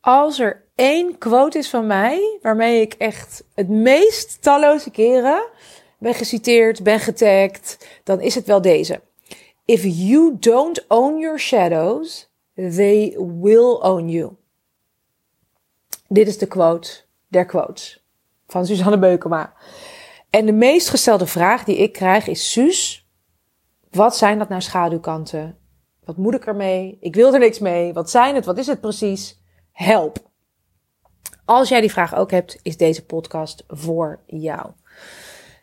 Als er één quote is van mij waarmee ik echt het meest talloze keren ben geciteerd, ben getagd, dan is het wel deze. If you don't own your shadows, they will own you. Dit is de quote der quotes van Suzanne Beukema. En de meest gestelde vraag die ik krijg is: Suus, wat zijn dat nou schaduwkanten? Wat moet ik ermee? Ik wil er niks mee. Wat zijn het? Wat is het precies? Help. Als jij die vraag ook hebt, is deze podcast voor jou.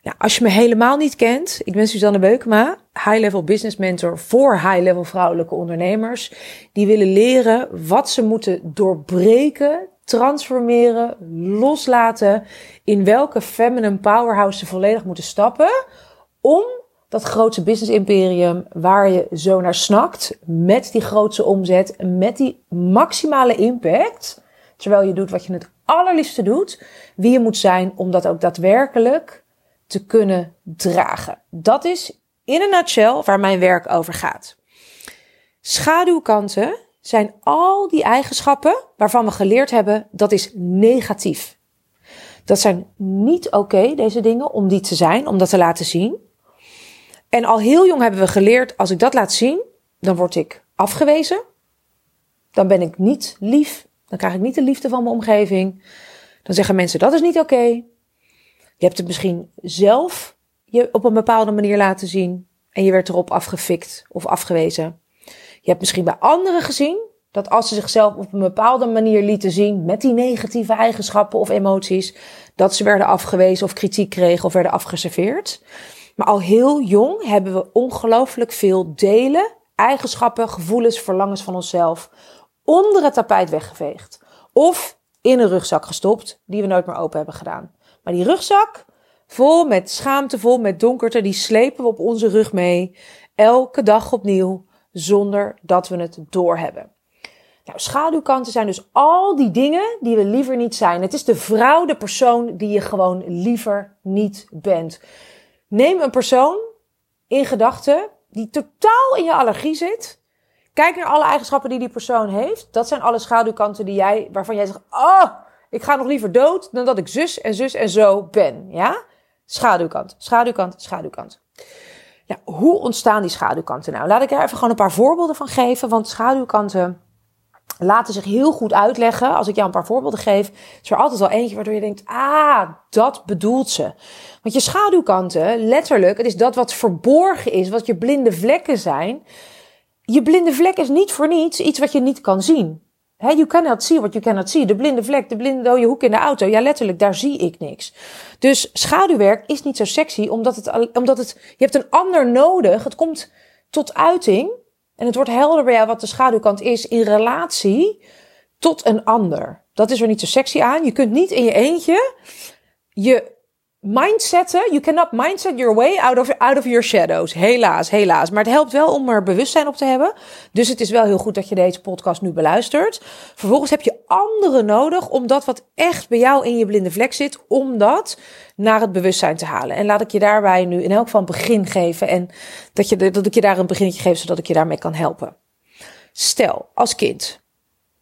Nou, als je me helemaal niet kent, ik ben Suzanne Beukema, high-level business mentor voor high-level vrouwelijke ondernemers. Die willen leren wat ze moeten doorbreken, transformeren, loslaten. In welke feminine powerhouse ze volledig moeten stappen. Om dat grootste business imperium waar je zo naar snakt. Met die grootste omzet, met die maximale impact. Terwijl je doet wat je het allerliefste doet. Wie je moet zijn om dat ook daadwerkelijk te kunnen dragen. Dat is in een nutshell waar mijn werk over gaat. Schaduwkanten zijn al die eigenschappen waarvan we geleerd hebben dat is negatief. Dat zijn niet oké, deze dingen, om die te zijn, om dat te laten zien. En al heel jong hebben we geleerd, als ik dat laat zien, dan word ik afgewezen. Dan ben ik niet lief. Dan krijg ik niet de liefde van mijn omgeving. Dan zeggen mensen, dat is niet oké. Je hebt het misschien zelf je op een bepaalde manier laten zien. En je werd erop afgefikt of afgewezen. Je hebt misschien bij anderen gezien dat als ze zichzelf op een bepaalde manier lieten zien met die negatieve eigenschappen of emoties, dat ze werden afgewezen of kritiek kregen of werden afgeserveerd. Maar al heel jong hebben we ongelooflijk veel delen, eigenschappen, gevoelens, verlangens van onszelf onder het tapijt weggeveegd. Of in een rugzak gestopt die we nooit meer open hebben gedaan. Maar die rugzak, vol met schaamte, vol met donkerte, die slepen we op onze rug mee. Elke dag opnieuw, zonder dat we het doorhebben. Nou, schaduwkanten zijn dus al die dingen die we liever niet zijn. Het is de vrouw, de persoon die je gewoon liever niet bent. Neem een persoon in gedachten die totaal in je allergie zit. Kijk naar alle eigenschappen die die persoon heeft. Dat zijn alle schaduwkanten die jij, waarvan jij zegt, oh, ik ga nog liever dood dan dat ik zus en zus en zo ben. Ja? Schaduwkant, schaduwkant, schaduwkant. Ja, hoe ontstaan die schaduwkanten nou? Laat ik er even gewoon een paar voorbeelden van geven. Want schaduwkanten laten zich heel goed uitleggen. Als ik jou een paar voorbeelden geef, is er altijd wel eentje waardoor je denkt: ah, dat bedoelt ze. Want je schaduwkanten, letterlijk, het is dat wat verborgen is, wat je blinde vlekken zijn. Je blinde vlek is niet voor niets iets wat je niet kan zien. He, you cannot see what you cannot see. De blinde vlek, de blinde dode hoek in de auto. Ja, letterlijk, daar zie ik niks. Dus schaduwwerk is niet zo sexy, omdat het, omdat het, je hebt een ander nodig. Het komt tot uiting. En het wordt helder bij jou wat de schaduwkant is in relatie tot een ander. Dat is er niet zo sexy aan. Je kunt niet in je eentje je mindsetten. You cannot mindset your way out of, out of your shadows. Helaas, helaas. Maar het helpt wel om er bewustzijn op te hebben. Dus het is wel heel goed dat je deze podcast nu beluistert. Vervolgens heb je anderen nodig om dat wat echt bij jou in je blinde vlek zit, om dat naar het bewustzijn te halen. En laat ik je daarbij nu in elk geval een begin geven. En dat, je, dat ik je daar een beginnetje geef, zodat ik je daarmee kan helpen. Stel, als kind,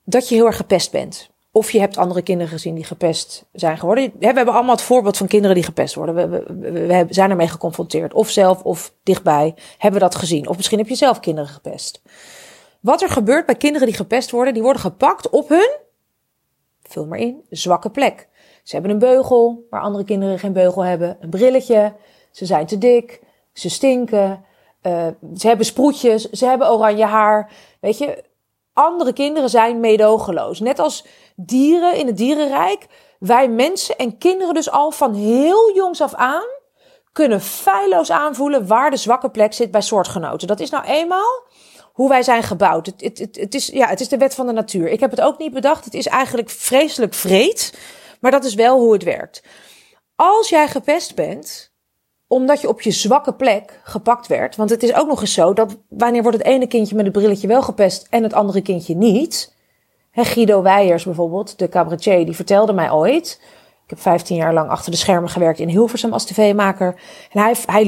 dat je heel erg gepest bent. Of je hebt andere kinderen gezien die gepest zijn geworden. We hebben allemaal het voorbeeld van kinderen die gepest worden. We, zijn ermee geconfronteerd. Of zelf of dichtbij hebben we dat gezien. Of misschien heb je zelf kinderen gepest. Wat er gebeurt bij kinderen die gepest worden, die worden gepakt op hun, vul maar in, zwakke plek. Ze hebben een beugel waar andere kinderen geen beugel hebben. Een brilletje. Ze zijn te dik. Ze stinken. Uh, ze hebben sproetjes. Ze hebben oranje haar. Weet je, andere kinderen zijn meedogenloos. Net als dieren in het dierenrijk. Wij mensen en kinderen dus al van heel jongs af aan kunnen feilloos aanvoelen waar de zwakke plek zit bij soortgenoten. Dat is nou eenmaal hoe wij zijn gebouwd. Het, het, het, het, is, ja, het is de wet van de natuur. Ik heb het ook niet bedacht. Het is eigenlijk vreselijk vreed. Maar dat is wel hoe het werkt. Als jij gepest bent, omdat je op je zwakke plek gepakt werd. Want het is ook nog eens zo dat wanneer wordt het ene kindje met het brilletje wel gepest en het andere kindje niet. He, Guido Weijers bijvoorbeeld, de cabaretier, die vertelde mij ooit. Ik heb 15 jaar lang achter de schermen gewerkt in Hilversum als tv-maker. En hij, hij.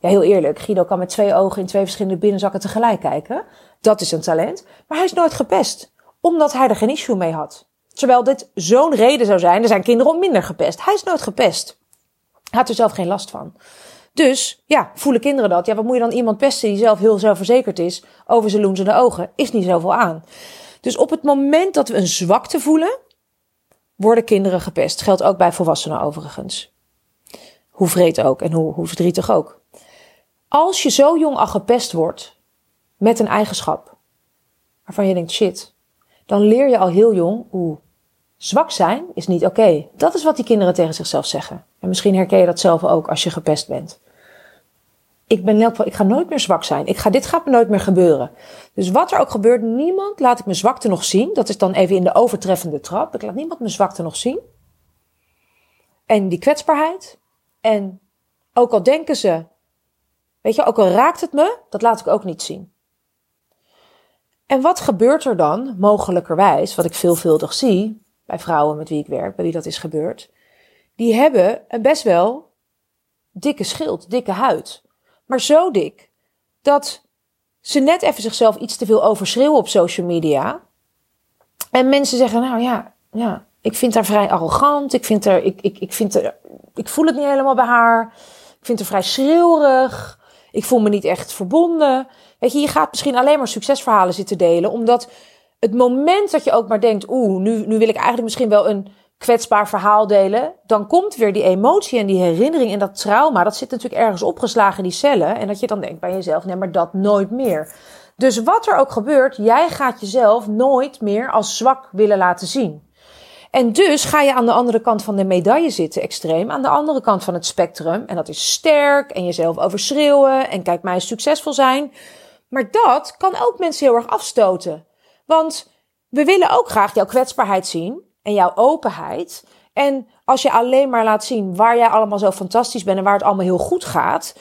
Ja, heel eerlijk, Guido kan met twee ogen in twee verschillende binnenzakken tegelijk kijken. Dat is een talent. Maar hij is nooit gepest omdat hij er geen issue mee had. Terwijl dit zo'n reden zou zijn, er zijn kinderen om minder gepest. Hij is nooit gepest. Had er zelf geen last van. Dus ja, voelen kinderen dat? Ja, wat moet je dan iemand pesten die zelf heel zelfverzekerd is over zijn loenzende ogen? Is niet zoveel aan. Dus op het moment dat we een zwakte voelen, worden kinderen gepest. Geldt ook bij volwassenen overigens. Hoe vreed ook en hoe, hoe verdrietig ook. Als je zo jong al gepest wordt met een eigenschap waarvan je denkt shit, dan leer je al heel jong, oeh, zwak zijn is niet oké. Dat is wat die kinderen tegen zichzelf zeggen. En misschien herken je dat zelf ook als je gepest bent. Ik ben elk ik ga nooit meer zwak zijn. Ik ga, dit gaat me nooit meer gebeuren. Dus wat er ook gebeurt, niemand laat ik mijn zwakte nog zien. Dat is dan even in de overtreffende trap. Ik laat niemand mijn zwakte nog zien. En die kwetsbaarheid. En ook al denken ze, weet je, ook al raakt het me, dat laat ik ook niet zien. En wat gebeurt er dan, mogelijkerwijs, wat ik veelvuldig zie bij vrouwen met wie ik werk, bij wie dat is gebeurd? Die hebben een best wel dikke schild, dikke huid. Maar zo dik dat ze net even zichzelf iets te veel overschreeuwen op social media. En mensen zeggen, nou ja, ja ik vind haar vrij arrogant. Ik, vind haar, ik, ik, ik, vind ik voel het niet helemaal bij haar. Ik vind haar vrij schreeuwerig. Ik voel me niet echt verbonden. Weet je, je gaat misschien alleen maar succesverhalen zitten delen. Omdat het moment dat je ook maar denkt, oeh, nu, nu wil ik eigenlijk misschien wel een kwetsbaar verhaal delen, dan komt weer die emotie en die herinnering en dat trauma. Dat zit natuurlijk ergens opgeslagen in die cellen. En dat je dan denkt bij jezelf, nee, maar dat nooit meer. Dus wat er ook gebeurt, jij gaat jezelf nooit meer als zwak willen laten zien. En dus ga je aan de andere kant van de medaille zitten, extreem. Aan de andere kant van het spectrum. En dat is sterk en jezelf overschreeuwen en kijk mij succesvol zijn. Maar dat kan ook mensen heel erg afstoten. Want we willen ook graag jouw kwetsbaarheid zien en jouw openheid. En als je alleen maar laat zien waar jij allemaal zo fantastisch bent en waar het allemaal heel goed gaat,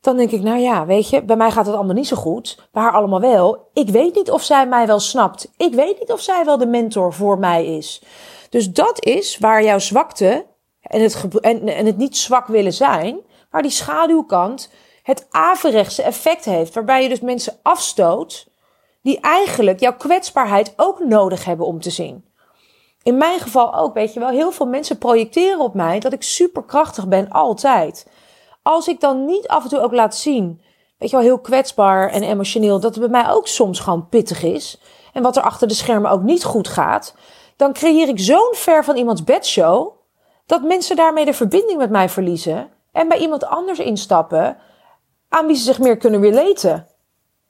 dan denk ik, nou ja, weet je, bij mij gaat het allemaal niet zo goed, bij haar allemaal wel. Ik weet niet of zij mij wel snapt. Ik weet niet of zij wel de mentor voor mij is. Dus dat is waar jouw zwakte en het, en, en het niet zwak willen zijn, waar die schaduwkant het averechtse effect heeft, waarbij je dus mensen afstoot die eigenlijk jouw kwetsbaarheid ook nodig hebben om te zien. In mijn geval ook, weet je wel, heel veel mensen projecteren op mij dat ik superkrachtig ben altijd. Als ik dan niet af en toe ook laat zien, weet je wel, heel kwetsbaar en emotioneel, dat het bij mij ook soms gewoon pittig is. En wat er achter de schermen ook niet goed gaat. Dan creëer ik zo'n ver van iemands bedshow, dat mensen daarmee de verbinding met mij verliezen. En bij iemand anders instappen, aan wie ze zich meer kunnen relaten.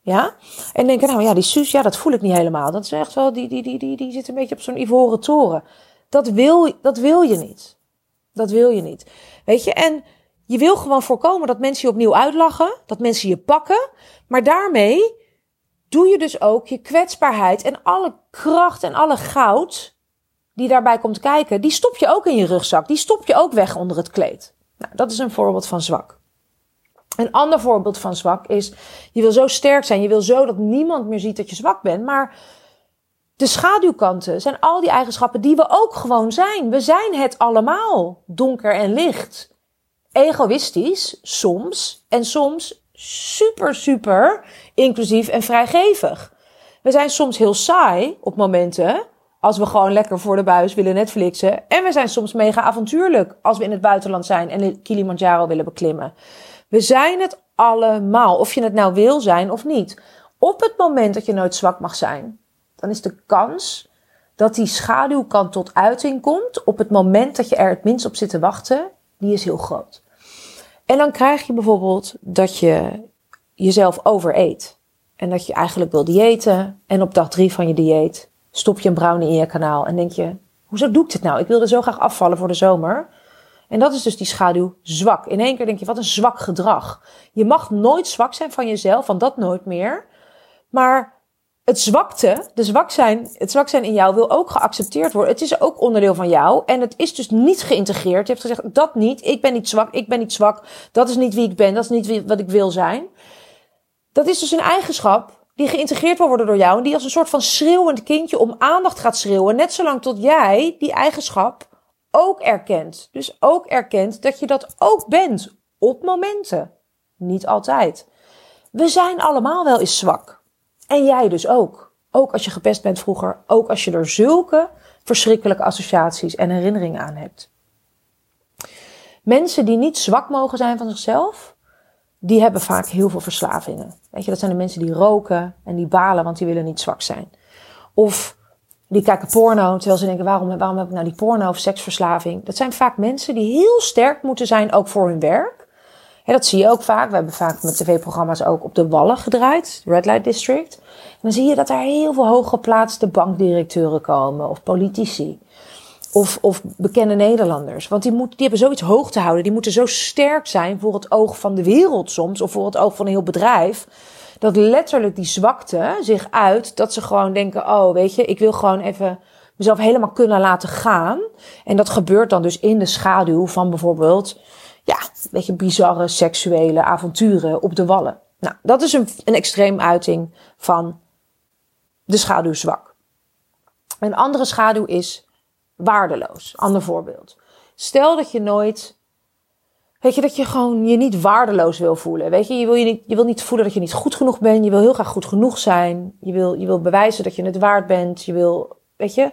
Ja? En denken, nou ja, die Suus, ja, dat voel ik niet helemaal. Dat is echt wel, die, die, die, die, die zit een beetje op zo'n ivoren toren. Dat wil, dat wil je niet. Dat wil je niet. Weet je, en je wil gewoon voorkomen dat mensen je opnieuw uitlachen, dat mensen je pakken. Maar daarmee doe je dus ook je kwetsbaarheid en alle kracht en alle goud die daarbij komt kijken, die stop je ook in je rugzak. Die stop je ook weg onder het kleed. Nou, dat is een voorbeeld van zwak. Een ander voorbeeld van zwak is, je wil zo sterk zijn, je wil zo dat niemand meer ziet dat je zwak bent, maar de schaduwkanten zijn al die eigenschappen die we ook gewoon zijn. We zijn het allemaal, donker en licht. Egoïstisch, soms, en soms super, super inclusief en vrijgevig. We zijn soms heel saai op momenten, als we gewoon lekker voor de buis willen Netflixen. En we zijn soms mega avontuurlijk als we in het buitenland zijn en de Kilimanjaro willen beklimmen. We zijn het allemaal, of je het nou wil zijn of niet. Op het moment dat je nooit zwak mag zijn, dan is de kans dat die schaduwkant tot uiting komt op het moment dat je er het minst op zit te wachten, die is heel groot. En dan krijg je bijvoorbeeld dat je jezelf overeet. En dat je eigenlijk wil diëten. En op dag drie van je dieet stop je een brownie in je kanaal. En denk je, hoezo doe ik dit nou? Ik wilde zo graag afvallen voor de zomer. En dat is dus die schaduw zwak. In één keer denk je, wat een zwak gedrag. Je mag nooit zwak zijn van jezelf, van dat nooit meer. Maar het zwakte, de zwak zijn, het zwak zijn in jou wil ook geaccepteerd worden. Het is ook onderdeel van jou. En het is dus niet geïntegreerd. Je hebt gezegd, dat niet. Ik ben niet zwak. Ik ben niet zwak. Dat is niet wie ik ben. Dat is niet wat ik wil zijn. Dat is dus een eigenschap die geïntegreerd wil worden door jou. En die als een soort van schreeuwend kindje om aandacht gaat schreeuwen. Net zolang tot jij die eigenschap ook erkent. Dus ook erkent dat je dat ook bent op momenten. Niet altijd. We zijn allemaal wel eens zwak. En jij dus ook. Ook als je gepest bent vroeger. Ook als je er zulke verschrikkelijke associaties en herinneringen aan hebt. Mensen die niet zwak mogen zijn van zichzelf, die hebben vaak heel veel verslavingen. Weet je, dat zijn de mensen die roken en die balen, want die willen niet zwak zijn. Of die kijken porno, terwijl ze denken, waarom, waarom heb ik nou die porno of seksverslaving? Dat zijn vaak mensen die heel sterk moeten zijn, ook voor hun werk. Ja, dat zie je ook vaak. We hebben vaak met tv-programma's ook op de Wallen gedraaid, Red Light District. En dan zie je dat er heel veel hooggeplaatste bankdirecteuren komen of politici. Of, of bekende Nederlanders. Want die, moet, die hebben zoiets hoog te houden. Die moeten zo sterk zijn voor het oog van de wereld soms. Of voor het oog van een heel bedrijf. Dat letterlijk die zwakte zich uit. Dat ze gewoon denken: oh, weet je, ik wil gewoon even mezelf helemaal kunnen laten gaan. En dat gebeurt dan dus in de schaduw van bijvoorbeeld. Ja, een beetje bizarre seksuele avonturen op de wallen. Nou, dat is een, een extreem uiting van de schaduw zwak. Een andere schaduw is waardeloos. Ander voorbeeld. Stel dat je nooit. Weet je, dat je gewoon je niet waardeloos wil voelen. Weet je, je wil, je, niet, je wil niet voelen dat je niet goed genoeg bent. Je wil heel graag goed genoeg zijn. Je wil, je wil bewijzen dat je het waard bent. Je wil, weet je,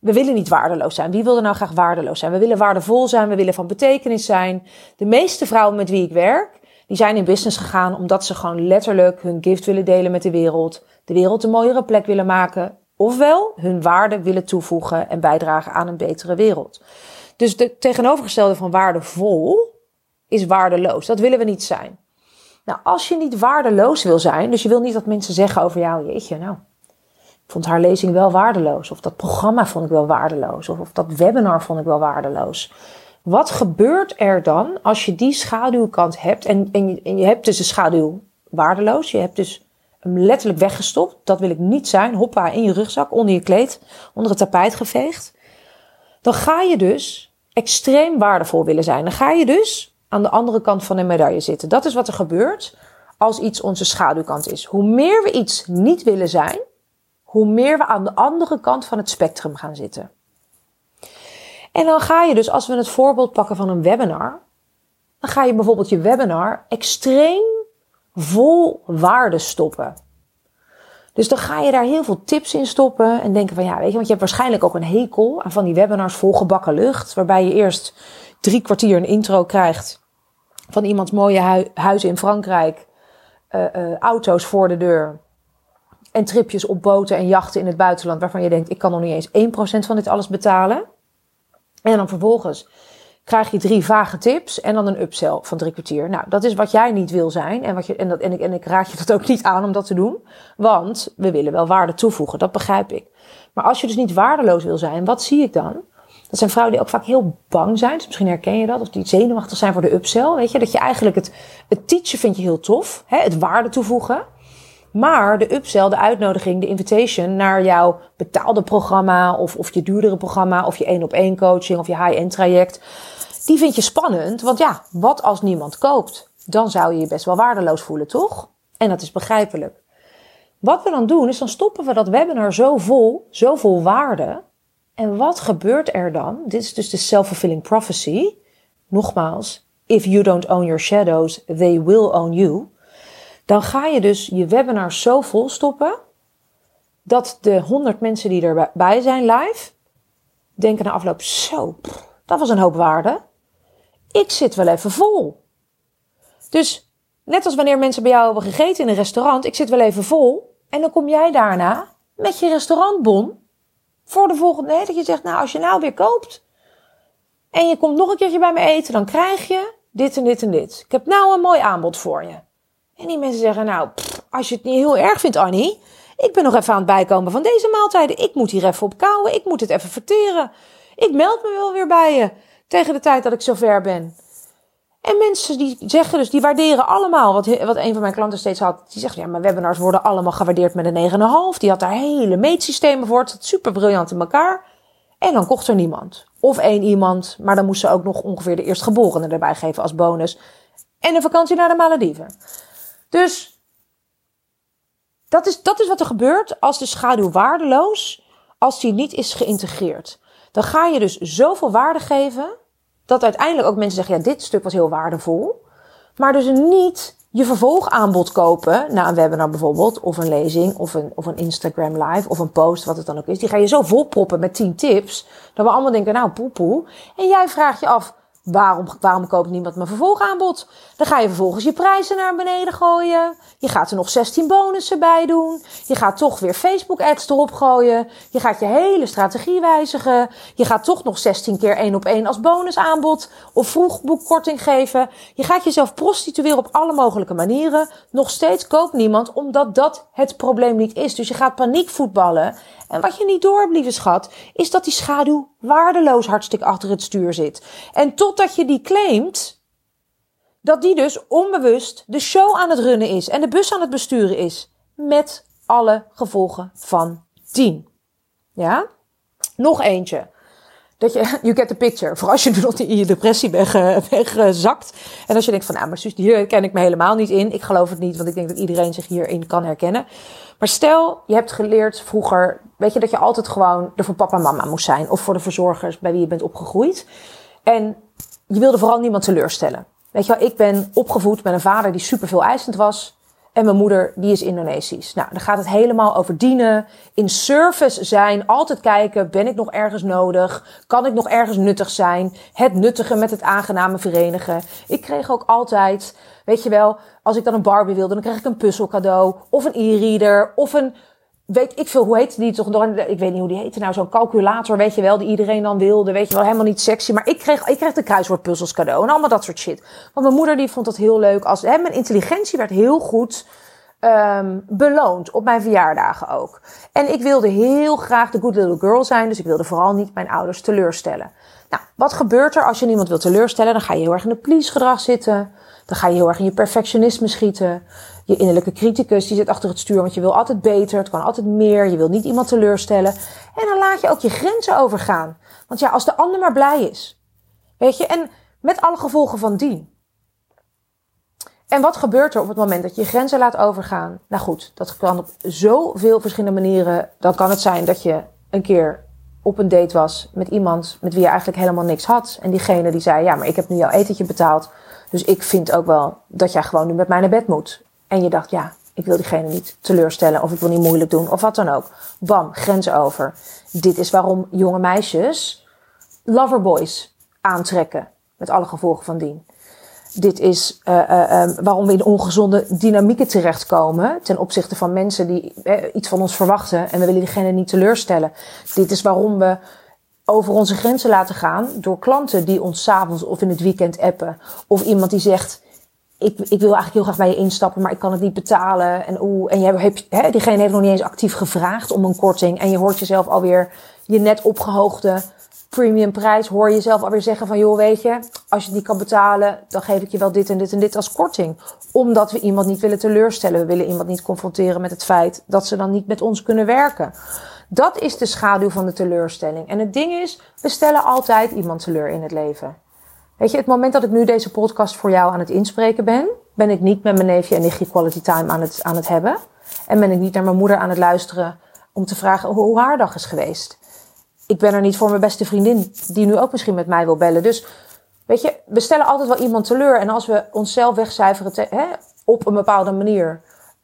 we willen niet waardeloos zijn. Wie wil er nou graag waardeloos zijn? We willen waardevol zijn. We willen van betekenis zijn. De meeste vrouwen met wie ik werk, die zijn in business gegaan omdat ze gewoon letterlijk hun gift willen delen met de wereld. De wereld een mooiere plek willen maken ofwel hun waarde willen toevoegen en bijdragen aan een betere wereld. Dus de tegenovergestelde van waardevol is waardeloos. Dat willen we niet zijn. Nou, als je niet waardeloos wil zijn, dus je wil niet dat mensen zeggen over jou, jeetje, nou, ik vond haar lezing wel waardeloos. Of dat programma vond ik wel waardeloos. Of, of dat webinar vond ik wel waardeloos. Wat gebeurt er dan als je die schaduwkant hebt en, en, je, en je hebt dus de schaduw waardeloos, je hebt dus hem letterlijk weggestopt. Dat wil ik niet zijn. Hoppa, in je rugzak, onder je kleed, onder het tapijt geveegd. Dan ga je dus extreem waardevol willen zijn. Dan ga je dus aan de andere kant van de medaille zitten. Dat is wat er gebeurt als iets onze schaduwkant is. Hoe meer we iets niet willen zijn, hoe meer we aan de andere kant van het spectrum gaan zitten. En dan ga je dus, als we het voorbeeld pakken van een webinar, dan ga je bijvoorbeeld je webinar extreem vol waarde stoppen. Dus dan ga je daar heel veel tips in stoppen en denken van ja, weet je, want je hebt waarschijnlijk ook een hekel aan van die webinars vol gebakken lucht, waarbij je eerst drie kwartier een intro krijgt van iemands mooie hu huis in Frankrijk, uh, uh, auto's voor de deur en tripjes op boten en jachten in het buitenland, waarvan je denkt, ik kan nog niet eens 1% van dit alles betalen. En dan vervolgens krijg je drie vage tips en dan een upsell van drie kwartier. Nou, dat is wat jij niet wil zijn. En, wat je, en, dat, en, ik, en ik raad je dat ook niet aan om dat te doen. Want we willen wel waarde toevoegen, dat begrijp ik. Maar als je dus niet waardeloos wil zijn, wat zie ik dan? Dat zijn vrouwen die ook vaak heel bang zijn. Dus misschien herken je dat. Of die zenuwachtig zijn voor de upsell. Weet je, dat je eigenlijk het, het teachen vind je heel tof. Hè? Het waarde toevoegen. Maar de upsell, de uitnodiging, de invitation naar jouw betaalde programma. Of, of je duurdere programma. Of je één op één coaching. Of je high-end traject die vind je spannend. Want ja, wat als niemand koopt? Dan zou je je best wel waardeloos voelen, toch? En dat is begrijpelijk. Wat we dan doen, is dan stoppen we dat webinar zo vol, zo vol waarde. En wat gebeurt er dan? Dit is dus de self-fulfilling prophecy. Nogmaals, if you don't own your shadows, they will own you. Dan ga je dus je webinar zo vol stoppen dat de 100 mensen die erbij zijn live denken na afloop: zo, dat was een hoop waarde ik zit wel even vol. Dus net als wanneer mensen bij jou hebben gegeten in een restaurant, ik zit wel even vol. En dan kom jij daarna met je restaurantbon voor de volgende. Nee, dat je zegt, nou, als je nou weer koopt en je komt nog een keertje bij me eten, dan krijg je dit en dit en dit. Ik heb nou een mooi aanbod voor je. En die mensen zeggen, nou, als je het niet heel erg vindt, Annie, ik ben nog even aan het bijkomen van deze maaltijden. Ik moet hier even op kouwen. Ik moet het even verteren. Ik meld me wel weer bij je tegen de tijd dat ik zover ben. En mensen die zeggen dus, die waarderen allemaal, wat, wat een van mijn klanten steeds had. Die zegt, ja, mijn webinars worden allemaal gewaardeerd met een 9,5. Die had daar hele meetsystemen voor. Het zat super briljant in elkaar. En dan kocht er niemand. Of één iemand, maar dan moest ze ook nog ongeveer de eerstgeborene erbij geven als bonus. En een vakantie naar de Malediven. Dus dat is, dat is wat er gebeurt als de schaduw waardeloos, als die niet is geïntegreerd dan ga je dus zoveel waarde geven dat uiteindelijk ook mensen zeggen: ja, dit stuk was heel waardevol. Maar dus niet je vervolgaanbod kopen na een webinar bijvoorbeeld, of een lezing, of een, of een Instagram live, of een post, wat het dan ook is. Die ga je zo volproppen met 10 tips, dat we allemaal denken, nou poepoe. En jij vraagt je af, Waarom, waarom koopt niemand mijn vervolgaanbod? Dan ga je vervolgens je prijzen naar beneden gooien. Je gaat er nog 16 bonussen bij doen. Je gaat toch weer Facebook ads erop gooien. Je gaat je hele strategie wijzigen. Je gaat toch nog 16 keer één op één als bonusaanbod of vroegboekkorting geven. Je gaat jezelf prostitueren op alle mogelijke manieren. Nog steeds koopt niemand omdat dat het probleem niet is. Dus je gaat paniek voetballen. En wat je niet door lieve schat, is dat die schaduw waardeloos hartstikke achter het stuur zit. En totdat je die claimt, dat die dus onbewust de show aan het runnen is en de bus aan het besturen is. Met alle gevolgen van dien. Ja? Nog eentje. Dat je, you get the picture. Voor als je nu nog in je depressie weggezakt. En als je denkt van, nou, maar zus, hier ken ik me helemaal niet in. Ik geloof het niet, want ik denk dat iedereen zich hierin kan herkennen. Maar stel, je hebt geleerd vroeger, weet je, dat je altijd gewoon er voor papa en mama moest zijn. Of voor de verzorgers bij wie je bent opgegroeid. En je wilde vooral niemand teleurstellen. Weet je wel, ik ben opgevoed met een vader die super veel eisend was. En mijn moeder, die is Indonesisch. Nou, dan gaat het helemaal over dienen, in service zijn, altijd kijken, ben ik nog ergens nodig? Kan ik nog ergens nuttig zijn? Het nuttige met het aangename verenigen. Ik kreeg ook altijd, weet je wel, als ik dan een Barbie wilde, dan kreeg ik een puzzel cadeau, of een e-reader, of een, weet ik veel, hoe heet die toch? Ik weet niet hoe die heette nou, zo'n calculator, weet je wel, die iedereen dan wilde, weet je wel, helemaal niet sexy. Maar ik kreeg, ik kreeg de kruiswoordpuzzels cadeau en allemaal dat soort shit. Want mijn moeder die vond dat heel leuk. Als, hè, mijn intelligentie werd heel goed um, beloond op mijn verjaardagen ook. En ik wilde heel graag de good little girl zijn, dus ik wilde vooral niet mijn ouders teleurstellen. Nou, wat gebeurt er als je niemand wil teleurstellen? Dan ga je heel erg in de please gedrag zitten. Dan ga je heel erg in je perfectionisme schieten. Je innerlijke criticus die zit achter het stuur, want je wil altijd beter, het kan altijd meer, je wil niet iemand teleurstellen. En dan laat je ook je grenzen overgaan. Want ja, als de ander maar blij is. Weet je, en met alle gevolgen van dien. En wat gebeurt er op het moment dat je je grenzen laat overgaan? Nou goed, dat kan op zoveel verschillende manieren. Dan kan het zijn dat je een keer op een date was met iemand met wie je eigenlijk helemaal niks had. En diegene die zei, ja, maar ik heb nu jouw etentje betaald. Dus ik vind ook wel dat jij gewoon nu met mij naar bed moet. En je dacht, ja, ik wil diegene niet teleurstellen of ik wil niet moeilijk doen of wat dan ook. Bam, grenzen over. Dit is waarom jonge meisjes loverboys aantrekken. Met alle gevolgen van dien. Dit is uh, uh, um, waarom we in ongezonde dynamieken terechtkomen ten opzichte van mensen die iets van ons verwachten en we willen diegene niet teleurstellen. Dit is waarom we over onze grenzen laten gaan door klanten die ons s'avonds of in het weekend appen. Of iemand die zegt, ik, ik wil eigenlijk heel graag bij je instappen, maar ik kan het niet betalen. En, oeh, en je hebt, hè, diegene heeft nog niet eens actief gevraagd om een korting. En je hoort jezelf alweer je net opgehoogde premium prijs, hoor je jezelf alweer zeggen van, joh, weet je, als je die kan betalen, dan geef ik je wel dit en dit en dit als korting. Omdat we iemand niet willen teleurstellen. We willen iemand niet confronteren met het feit dat ze dan niet met ons kunnen werken. Dat is de schaduw van de teleurstelling. En het ding is, we stellen altijd iemand teleur in het leven. Weet je, het moment dat ik nu deze podcast voor jou aan het inspreken ben, ben ik niet met mijn neefje en nichtje quality time aan het, aan het hebben. En ben ik niet naar mijn moeder aan het luisteren om te vragen hoe haar dag is geweest. Ik ben er niet voor mijn beste vriendin, die nu ook misschien met mij wil bellen. Dus weet je, we stellen altijd wel iemand teleur. En als we onszelf wegcijferen hè, op een bepaalde manier,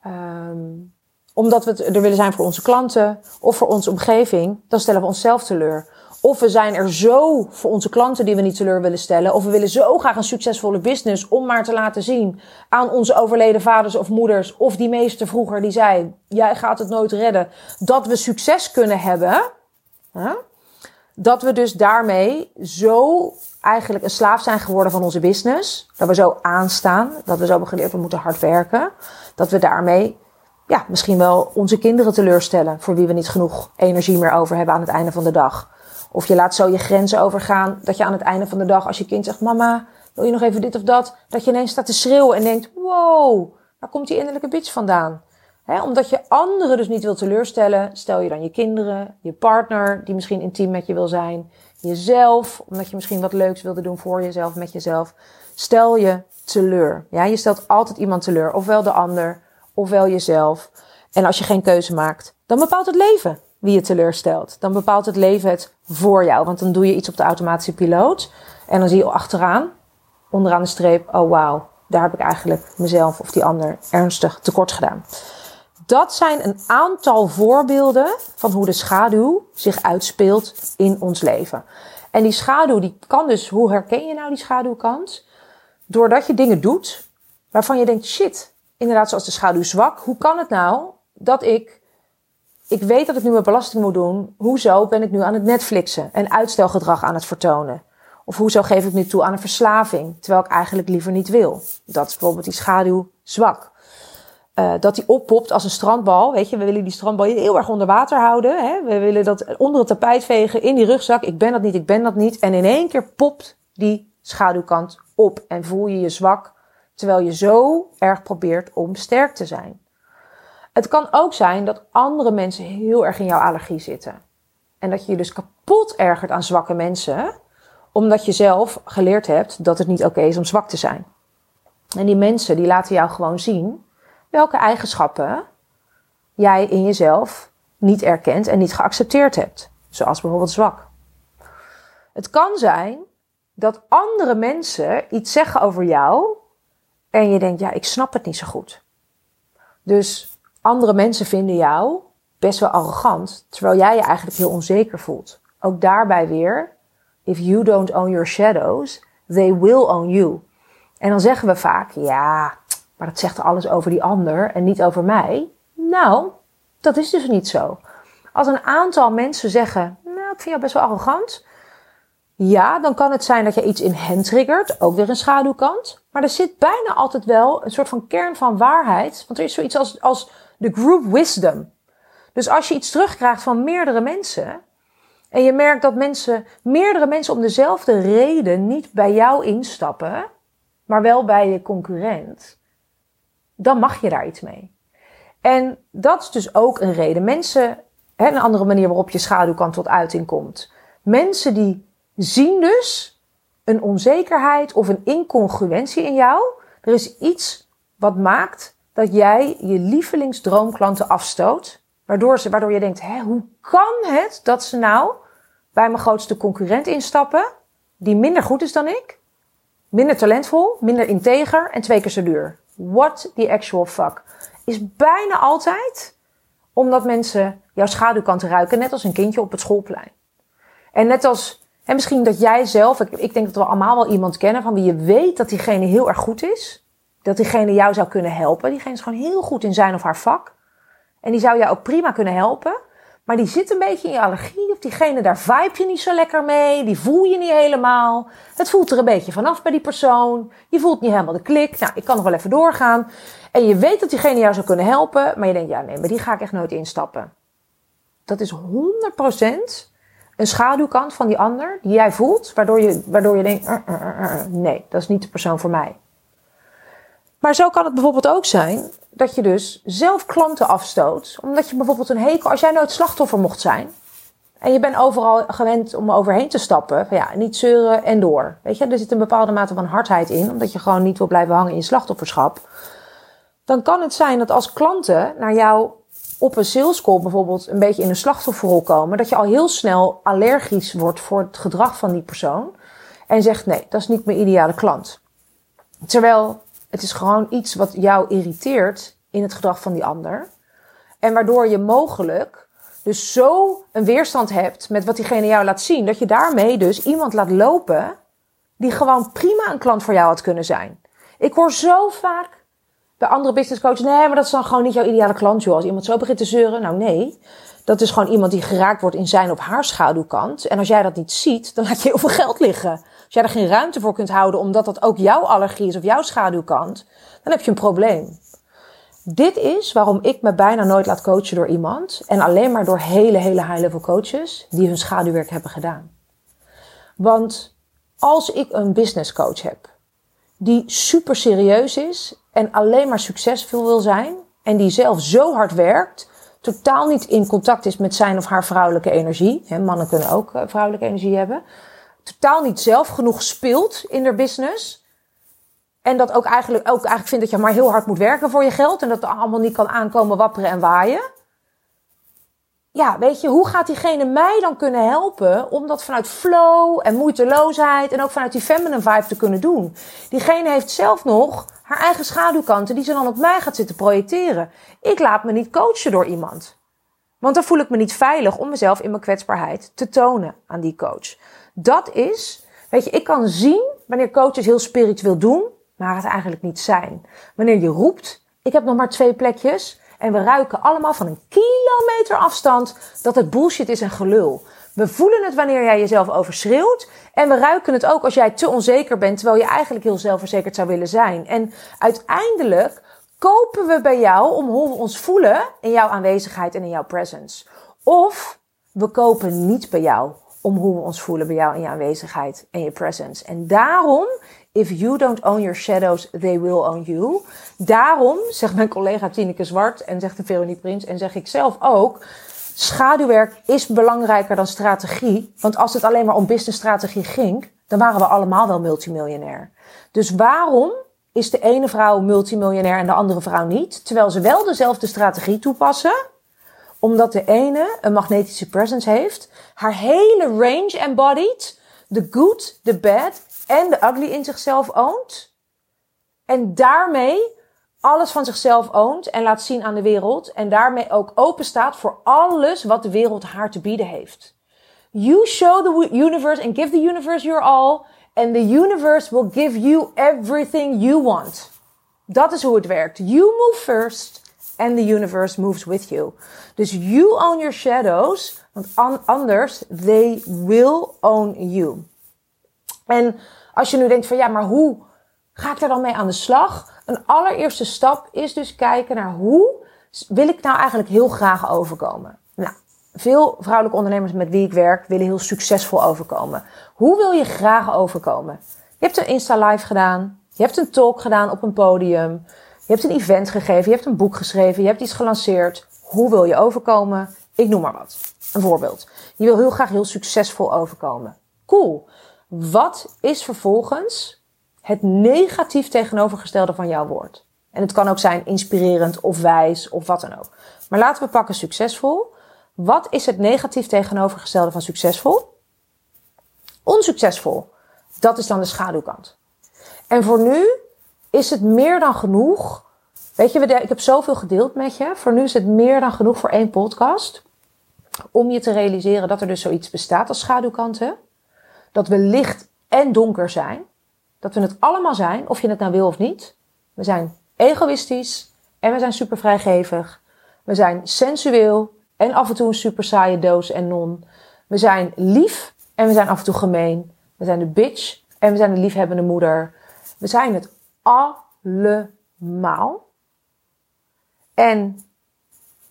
um, omdat we er willen zijn voor onze klanten of voor onze omgeving, dan stellen we onszelf teleur. Of we zijn er zo voor onze klanten die we niet teleur willen stellen. Of we willen zo graag een succesvolle business om maar te laten zien aan onze overleden vaders of moeders. Of die meester vroeger die zei, jij gaat het nooit redden. Dat we succes kunnen hebben. Dat we dus daarmee zo eigenlijk een slaaf zijn geworden van onze business. Dat we zo aanstaan. Dat we zo hebben we moeten hard werken. Dat we daarmee ja, misschien wel onze kinderen teleurstellen. Voor wie we niet genoeg energie meer over hebben aan het einde van de dag. Of je laat zo je grenzen overgaan. Dat je aan het einde van de dag, als je kind zegt: Mama, wil je nog even dit of dat? Dat je ineens staat te schreeuwen en denkt: Wow, waar komt die innerlijke bitch vandaan? He, omdat je anderen dus niet wil teleurstellen, stel je dan je kinderen, je partner, die misschien intiem met je wil zijn, jezelf, omdat je misschien wat leuks wilde doen voor jezelf, met jezelf. Stel je teleur. Ja, je stelt altijd iemand teleur. Ofwel de ander, ofwel jezelf. En als je geen keuze maakt, dan bepaalt het leven wie je teleurstelt. Dan bepaalt het leven het voor jou. Want dan doe je iets op de automatische piloot. En dan zie je achteraan, onderaan de streep, oh wauw, daar heb ik eigenlijk mezelf of die ander ernstig tekort gedaan. Dat zijn een aantal voorbeelden van hoe de schaduw zich uitspeelt in ons leven. En die schaduw, die kan dus, hoe herken je nou die schaduwkant? Doordat je dingen doet waarvan je denkt, shit, inderdaad zoals de schaduw zwak. Hoe kan het nou dat ik, ik weet dat ik nu mijn belasting moet doen. Hoezo ben ik nu aan het Netflixen en uitstelgedrag aan het vertonen? Of hoezo geef ik nu toe aan een verslaving, terwijl ik eigenlijk liever niet wil? Dat is bijvoorbeeld die schaduw zwak. Uh, dat die oppopt als een strandbal. Weet je, we willen die strandbal heel erg onder water houden. Hè? We willen dat onder het tapijt vegen, in die rugzak. Ik ben dat niet, ik ben dat niet. En in één keer popt die schaduwkant op en voel je je zwak, terwijl je zo erg probeert om sterk te zijn. Het kan ook zijn dat andere mensen heel erg in jouw allergie zitten. En dat je je dus kapot ergert aan zwakke mensen, omdat je zelf geleerd hebt dat het niet oké is om zwak te zijn. En die mensen die laten jou gewoon zien welke eigenschappen jij in jezelf niet erkent en niet geaccepteerd hebt. Zoals bijvoorbeeld zwak. Het kan zijn dat andere mensen iets zeggen over jou en je denkt, ja, ik snap het niet zo goed. Dus andere mensen vinden jou best wel arrogant, terwijl jij je eigenlijk heel onzeker voelt. Ook daarbij weer, if you don't own your shadows, they will own you. En dan zeggen we vaak, ja, maar dat zegt alles over die ander en niet over mij. Nou, dat is dus niet zo. Als een aantal mensen zeggen, nou, ik vind jou best wel arrogant. Ja, dan kan het zijn dat je iets in hen triggert, ook weer een schaduwkant. Maar er zit bijna altijd wel een soort van kern van waarheid. Want er is zoiets als, als de group wisdom. Dus als je iets terugkrijgt van meerdere mensen. En je merkt dat mensen, meerdere mensen om dezelfde reden niet bij jou instappen. Maar wel bij je concurrent dan mag je daar iets mee. En dat is dus ook een reden. Mensen, hè, een andere manier waarop je schaduwkant tot uiting komt. Mensen die zien dus een onzekerheid of een incongruentie in jou. Er is iets wat maakt dat jij je lievelingsdroomklanten afstoot. Waardoor, ze, waardoor je denkt, hè, hoe kan het dat ze nou bij mijn grootste concurrent instappen, die minder goed is dan ik, minder talentvol, minder integer en twee keer zo duur? What the actual fuck? Is bijna altijd omdat mensen jouw schaduwkant ruiken, net als een kindje op het schoolplein. En net als, en misschien dat jij zelf, ik, ik denk dat we allemaal wel iemand kennen van wie je weet dat diegene heel erg goed is. Dat diegene jou zou kunnen helpen. Diegene is gewoon heel goed in zijn of haar vak. En die zou jou ook prima kunnen helpen. Maar die zit een beetje in je allergie. Of diegene, daar vibe je niet zo lekker mee. Die voel je niet helemaal. Het voelt er een beetje vanaf bij die persoon. Je voelt niet helemaal de klik. Nou, ik kan nog wel even doorgaan. En je weet dat diegene jou zou kunnen helpen. Maar je denkt, ja nee, maar die ga ik echt nooit instappen. Dat is 100% een schaduwkant van die ander. Die jij voelt. Waardoor je, waardoor je denkt, uh, uh, uh, nee, dat is niet de persoon voor mij. Maar zo kan het bijvoorbeeld ook zijn dat je dus zelf klanten afstoot. Omdat je bijvoorbeeld een hekel, als jij nooit slachtoffer mocht zijn. En je bent overal gewend om overheen te stappen. Ja, niet zeuren en door. Weet je, er zit een bepaalde mate van hardheid in. Omdat je gewoon niet wil blijven hangen in slachtofferschap. Dan kan het zijn dat als klanten naar jou op een sales call bijvoorbeeld een beetje in een slachtofferrol komen. Dat je al heel snel allergisch wordt voor het gedrag van die persoon. En zegt nee, dat is niet mijn ideale klant. Terwijl het is gewoon iets wat jou irriteert in het gedrag van die ander. En waardoor je mogelijk dus zo een weerstand hebt met wat diegene jou laat zien, dat je daarmee dus iemand laat lopen die gewoon prima een klant voor jou had kunnen zijn. Ik hoor zo vaak bij andere business coaches, nee, maar dat is dan gewoon niet jouw ideale klant, joh. Als iemand zo begint te zeuren, nou nee. Dat is gewoon iemand die geraakt wordt in zijn of haar schaduwkant. En als jij dat niet ziet, dan laat je heel veel geld liggen. Als jij er geen ruimte voor kunt houden, omdat dat ook jouw allergie is of jouw schaduwkant, dan heb je een probleem. Dit is waarom ik me bijna nooit laat coachen door iemand. En alleen maar door hele, hele high-level coaches die hun schaduwwerk hebben gedaan. Want als ik een business coach heb die super serieus is en alleen maar succesvol wil zijn en die zelf zo hard werkt, totaal niet in contact is met zijn of haar vrouwelijke energie. mannen kunnen ook eh, vrouwelijke energie hebben totaal niet zelf genoeg speelt in haar business. En dat ook eigenlijk, ook eigenlijk vindt dat je maar heel hard moet werken voor je geld. En dat het allemaal niet kan aankomen, wapperen en waaien. ja, weet je, hoe gaat diegene mij dan kunnen helpen om dat vanuit flow en moeiteloosheid en ook vanuit die feminine vibe te kunnen doen? Diegene heeft zelf nog haar eigen schaduwkanten die ze dan op mij gaat zitten projecteren. Ik laat me niet coachen door iemand. Want dan voel ik me niet veilig om mezelf in mijn kwetsbaarheid te tonen aan die coach. Dat is, weet je, ik kan zien wanneer coaches heel spiritueel doen, maar het eigenlijk niet zijn. Wanneer je roept, ik heb nog maar twee plekjes, en we ruiken allemaal van een kilometer afstand dat het bullshit is en gelul. We voelen het wanneer jij jezelf overschreeuwt. En we ruiken het ook als jij te onzeker bent, terwijl je eigenlijk heel zelfverzekerd zou willen zijn. En uiteindelijk kopen we bij jou om hoe we ons voelen in jouw aanwezigheid en in jouw presence. Of we kopen niet bij jou om hoe we ons voelen bij jou in je aanwezigheid en je presence. En daarom If you don't own your shadows, they will own you. Daarom, zegt mijn collega Tineke Zwart en zegt de Veronique Prins en zeg ik zelf ook, schaduwwerk is belangrijker dan strategie. Want als het alleen maar om businessstrategie ging, dan waren we allemaal wel multimiljonair. Dus waarom is de ene vrouw multimiljonair en de andere vrouw niet? Terwijl ze wel dezelfde strategie toepassen. Omdat de ene een magnetische presence heeft, haar hele range embodied, the good, the bad en de ugly in zichzelf oont. En daarmee alles van zichzelf oont en laat zien aan de wereld. En daarmee ook open staat voor alles wat de wereld haar te bieden heeft. You show the universe and give the universe your all. And the universe will give you everything you want. Dat is hoe het werkt. You move first and the universe moves with you. Dus you own your shadows, want anders they will own you. En als je nu denkt van ja, maar hoe ga ik daar dan mee aan de slag? Een allereerste stap is dus kijken naar hoe wil ik nou eigenlijk heel graag overkomen? Nou, veel vrouwelijke ondernemers met wie ik werk willen heel succesvol overkomen. Hoe wil je graag overkomen? Je hebt een Insta Live gedaan. Je hebt een talk gedaan op een podium. Je hebt een event gegeven. Je hebt een boek geschreven. Je hebt iets gelanceerd. Hoe wil je overkomen? Ik noem maar wat. Een voorbeeld. Je wil heel graag heel succesvol overkomen. Cool. Wat is vervolgens het negatief tegenovergestelde van jouw woord? En het kan ook zijn inspirerend of wijs of wat dan ook. Maar laten we pakken succesvol. Wat is het negatief tegenovergestelde van succesvol? Onsuccesvol. Dat is dan de schaduwkant. En voor nu is het meer dan genoeg. Weet je, ik heb zoveel gedeeld met je. Voor nu is het meer dan genoeg voor één podcast. Om je te realiseren dat er dus zoiets bestaat als schaduwkanten dat we licht en donker zijn. Dat we het allemaal zijn, of je het nou wil of niet. We zijn egoïstisch en we zijn super vrijgevig. We zijn sensueel en af en toe een super saaie doos en non. We zijn lief en we zijn af en toe gemeen. We zijn de bitch en we zijn de liefhebbende moeder. We zijn het allemaal. En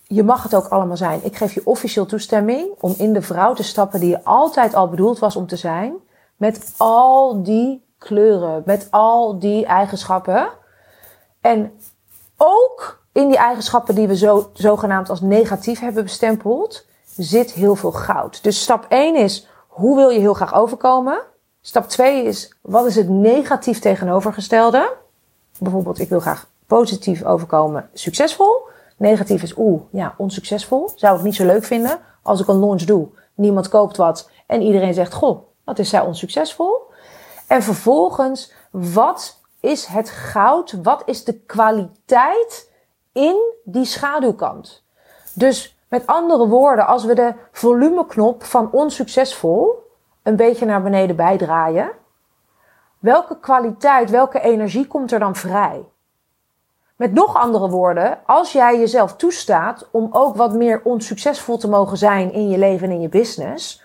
je mag het ook allemaal zijn. Ik geef je officieel toestemming om in de vrouw te stappen die je altijd al bedoeld was om te zijn. Met al die kleuren, met al die eigenschappen. En ook in die eigenschappen die we zo, zogenaamd als negatief hebben bestempeld, zit heel veel goud. Dus stap 1 is, hoe wil je heel graag overkomen? Stap 2 is, wat is het negatief tegenovergestelde? Bijvoorbeeld, ik wil graag positief overkomen, succesvol. Negatief is, oeh, ja, onsuccesvol. Zou ik niet zo leuk vinden als ik een launch doe. Niemand koopt wat en iedereen zegt, goh, wat is zij onsuccesvol? En vervolgens, wat is het goud? Wat is de kwaliteit in die schaduwkant? Dus met andere woorden, als we de volumeknop van onsuccesvol een beetje naar beneden bijdraaien, welke kwaliteit, welke energie komt er dan vrij? Met nog andere woorden, als jij jezelf toestaat om ook wat meer onsuccesvol te mogen zijn in je leven en in je business,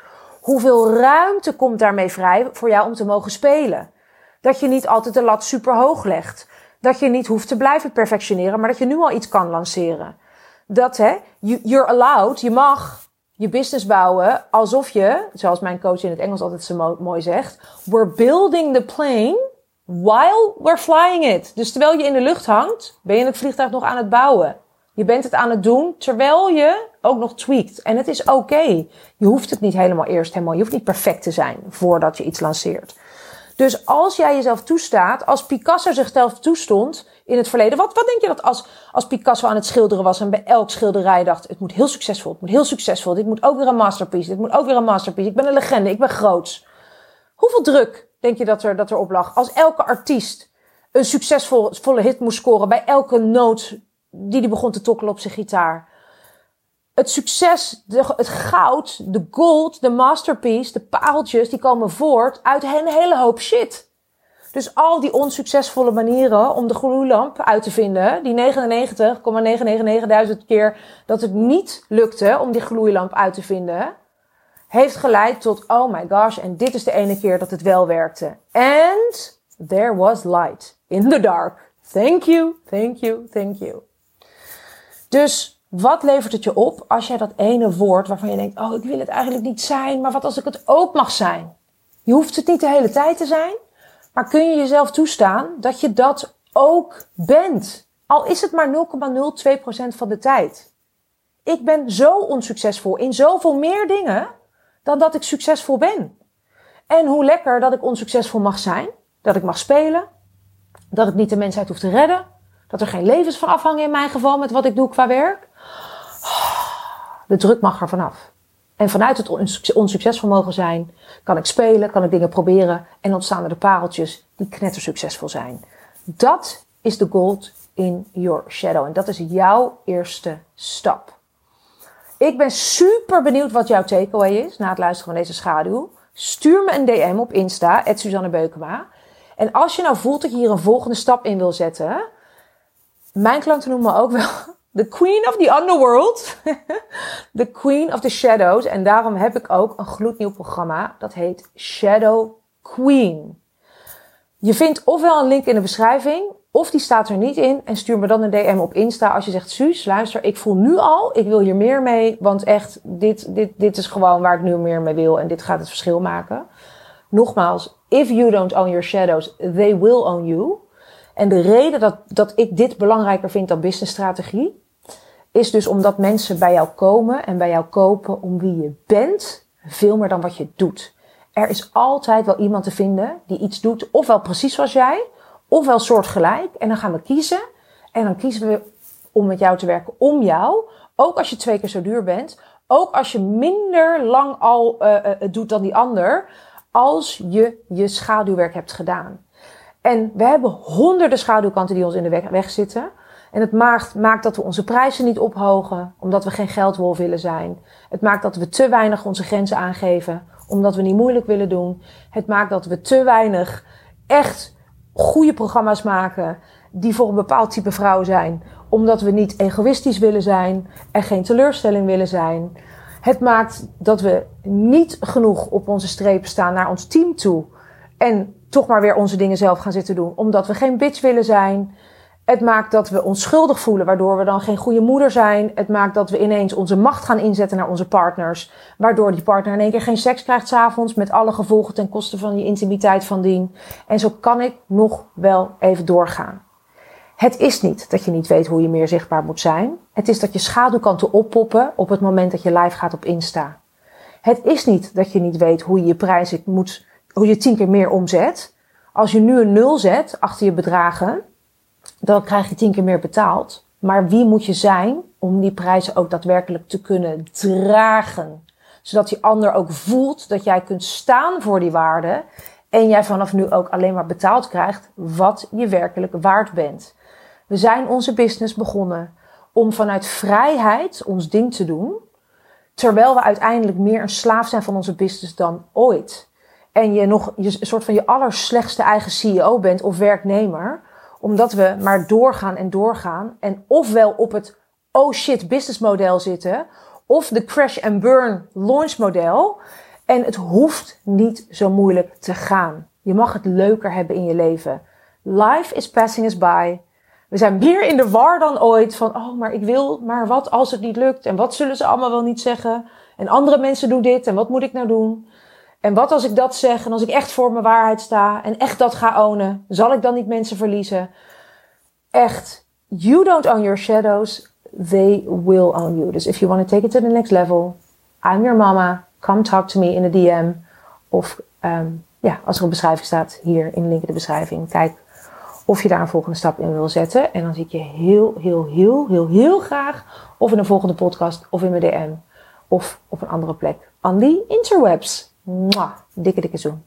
hoeveel ruimte komt daarmee vrij voor jou om te mogen spelen? Dat je niet altijd de lat super hoog legt. Dat je niet hoeft te blijven perfectioneren, maar dat je nu al iets kan lanceren. Dat hè, you're allowed, je mag je business bouwen alsof je, zoals mijn coach in het Engels altijd zo mooi zegt, we're building the plane while we're flying it. Dus terwijl je in de lucht hangt, ben je het vliegtuig nog aan het bouwen. Je bent het aan het doen terwijl je ook nog tweakt. En het is oké. Je hoeft het niet helemaal eerst helemaal. Je hoeft niet perfect te zijn voordat je iets lanceert. Dus als jij jezelf toestaat, als Picasso zichzelf toestond, in het verleden. Wat, wat denk je dat als, als Picasso aan het schilderen was en bij elk schilderij dacht, het moet heel succesvol, het moet heel succesvol, dit moet ook weer een masterpiece, dit moet ook weer een masterpiece, ik ben een legende, ik ben groots. Hoeveel druk denk je dat er, dat er op lag als elke artiest een succesvolle hit moest scoren bij elke noot die hij begon te tokkelen op zijn gitaar? het succes, de, het goud, de gold, de masterpiece, de paaltjes, die komen voort uit een hele hoop shit. Dus al die onsuccesvolle manieren om de gloeilamp uit te vinden, die 99,999.000 keer dat het niet lukte om die gloeilamp uit te vinden, heeft geleid tot, oh my gosh, en dit is de ene keer dat het wel werkte. And there was light in the dark. Thank you, thank you, thank you. Dus wat levert het je op als jij dat ene woord waarvan je denkt, oh, ik wil het eigenlijk niet zijn, maar wat als ik het ook mag zijn? Je hoeft het niet de hele tijd te zijn, maar kun je jezelf toestaan dat je dat ook bent? Al is het maar 0,02% van de tijd. Ik ben zo onsuccesvol in zoveel meer dingen dan dat ik succesvol ben. En hoe lekker dat ik onsuccesvol mag zijn, dat ik mag spelen, dat ik niet de mensheid hoef te redden, dat er geen levens van afhangen in mijn geval met wat ik doe qua werk. De druk mag er vanaf. En vanuit het onsuccesvol mogen zijn, kan ik spelen, kan ik dingen proberen en ontstaan er de pareltjes die knettersuccesvol zijn. Dat is de gold in your shadow. En dat is jouw eerste stap. Ik ben super benieuwd wat jouw takeaway is na het luisteren van deze schaduw. Stuur me een DM op Insta, Suzanne Beukema. En als je nou voelt dat je hier een volgende stap in wil zetten, mijn klanten noemen me ook wel The Queen of the Underworld. the Queen of the Shadows. En daarom heb ik ook een gloednieuw programma. Dat heet Shadow Queen. Je vindt ofwel een link in de beschrijving, of die staat er niet in. En stuur me dan een DM op Insta als je zegt: Suus, luister, ik voel nu al, ik wil hier meer mee. Want echt, dit, dit, dit is gewoon waar ik nu meer mee wil. En dit gaat het verschil maken. Nogmaals, if you don't own your shadows, they will own you. En de reden dat, dat ik dit belangrijker vind dan businessstrategie, is dus omdat mensen bij jou komen en bij jou kopen om wie je bent, veel meer dan wat je doet. Er is altijd wel iemand te vinden die iets doet, ofwel precies zoals jij, ofwel soortgelijk. En dan gaan we kiezen. En dan kiezen we om met jou te werken om jou. Ook als je twee keer zo duur bent. Ook als je minder lang al uh, doet dan die ander. Als je je schaduwwerk hebt gedaan. En we hebben honderden schaduwkanten die ons in de weg, zitten. En het maakt, maakt dat we onze prijzen niet ophogen, omdat we geen geldwolf willen zijn. Het maakt dat we te weinig onze grenzen aangeven, omdat we niet moeilijk willen doen. Het maakt dat we te weinig echt goede programma's maken die voor een bepaald type vrouw zijn, omdat we niet egoïstisch willen zijn en geen teleurstelling willen zijn. Het maakt dat we niet genoeg op onze strepen staan naar ons team toe en toch maar weer onze dingen zelf gaan zitten doen, omdat we geen bitch willen zijn. Het maakt dat we ons schuldig voelen, waardoor we dan geen goede moeder zijn. Het maakt dat we ineens onze macht gaan inzetten naar onze partners. Waardoor die partner in één keer geen seks krijgt s'avonds. Met alle gevolgen ten koste van je intimiteit van dien. En zo kan ik nog wel even doorgaan. Het is niet dat je niet weet hoe je meer zichtbaar moet zijn. Het is dat je schaduwkanten oppoppen op het moment dat je live gaat op Insta. Het is niet dat je niet weet hoe je je prijzen moet, hoe je tien keer meer omzet. Als je nu een nul zet achter je bedragen, dan krijg je tien keer meer betaald. Maar wie moet je zijn om die prijzen ook daadwerkelijk te kunnen dragen? Zodat die ander ook voelt dat jij kunt staan voor die waarde. En jij vanaf nu ook alleen maar betaald krijgt wat je werkelijk waard bent. We zijn onze business begonnen om vanuit vrijheid ons ding te doen. Terwijl we uiteindelijk meer een slaaf zijn van onze business dan ooit. En je nog je, een soort van je allerslechtste eigen CEO bent of werknemer omdat we maar doorgaan en doorgaan. En ofwel op het oh shit business model zitten. Of de crash and burn launch model. En het hoeft niet zo moeilijk te gaan. Je mag het leuker hebben in je leven. Life is passing us by. We zijn meer in de war dan ooit van, oh, maar ik wil, maar wat als het niet lukt? En wat zullen ze allemaal wel niet zeggen? En andere mensen doen dit en wat moet ik nou doen? En wat als ik dat zeg en als ik echt voor mijn waarheid sta en echt dat ga ownen, zal ik dan niet mensen verliezen? Echt, you don't own your shadows, they will own you. Dus if you want to take it to the next level, I'm your mama, come talk to me in de DM. Of um, ja, als er een beschrijving staat, hier in de link in de beschrijving, kijk of je daar een volgende stap in wil zetten. En dan zie ik je heel, heel, heel, heel, heel graag of in een volgende podcast of in mijn DM of op een andere plek. Aan die interwebs. Mwah, dikke, dikke zoen.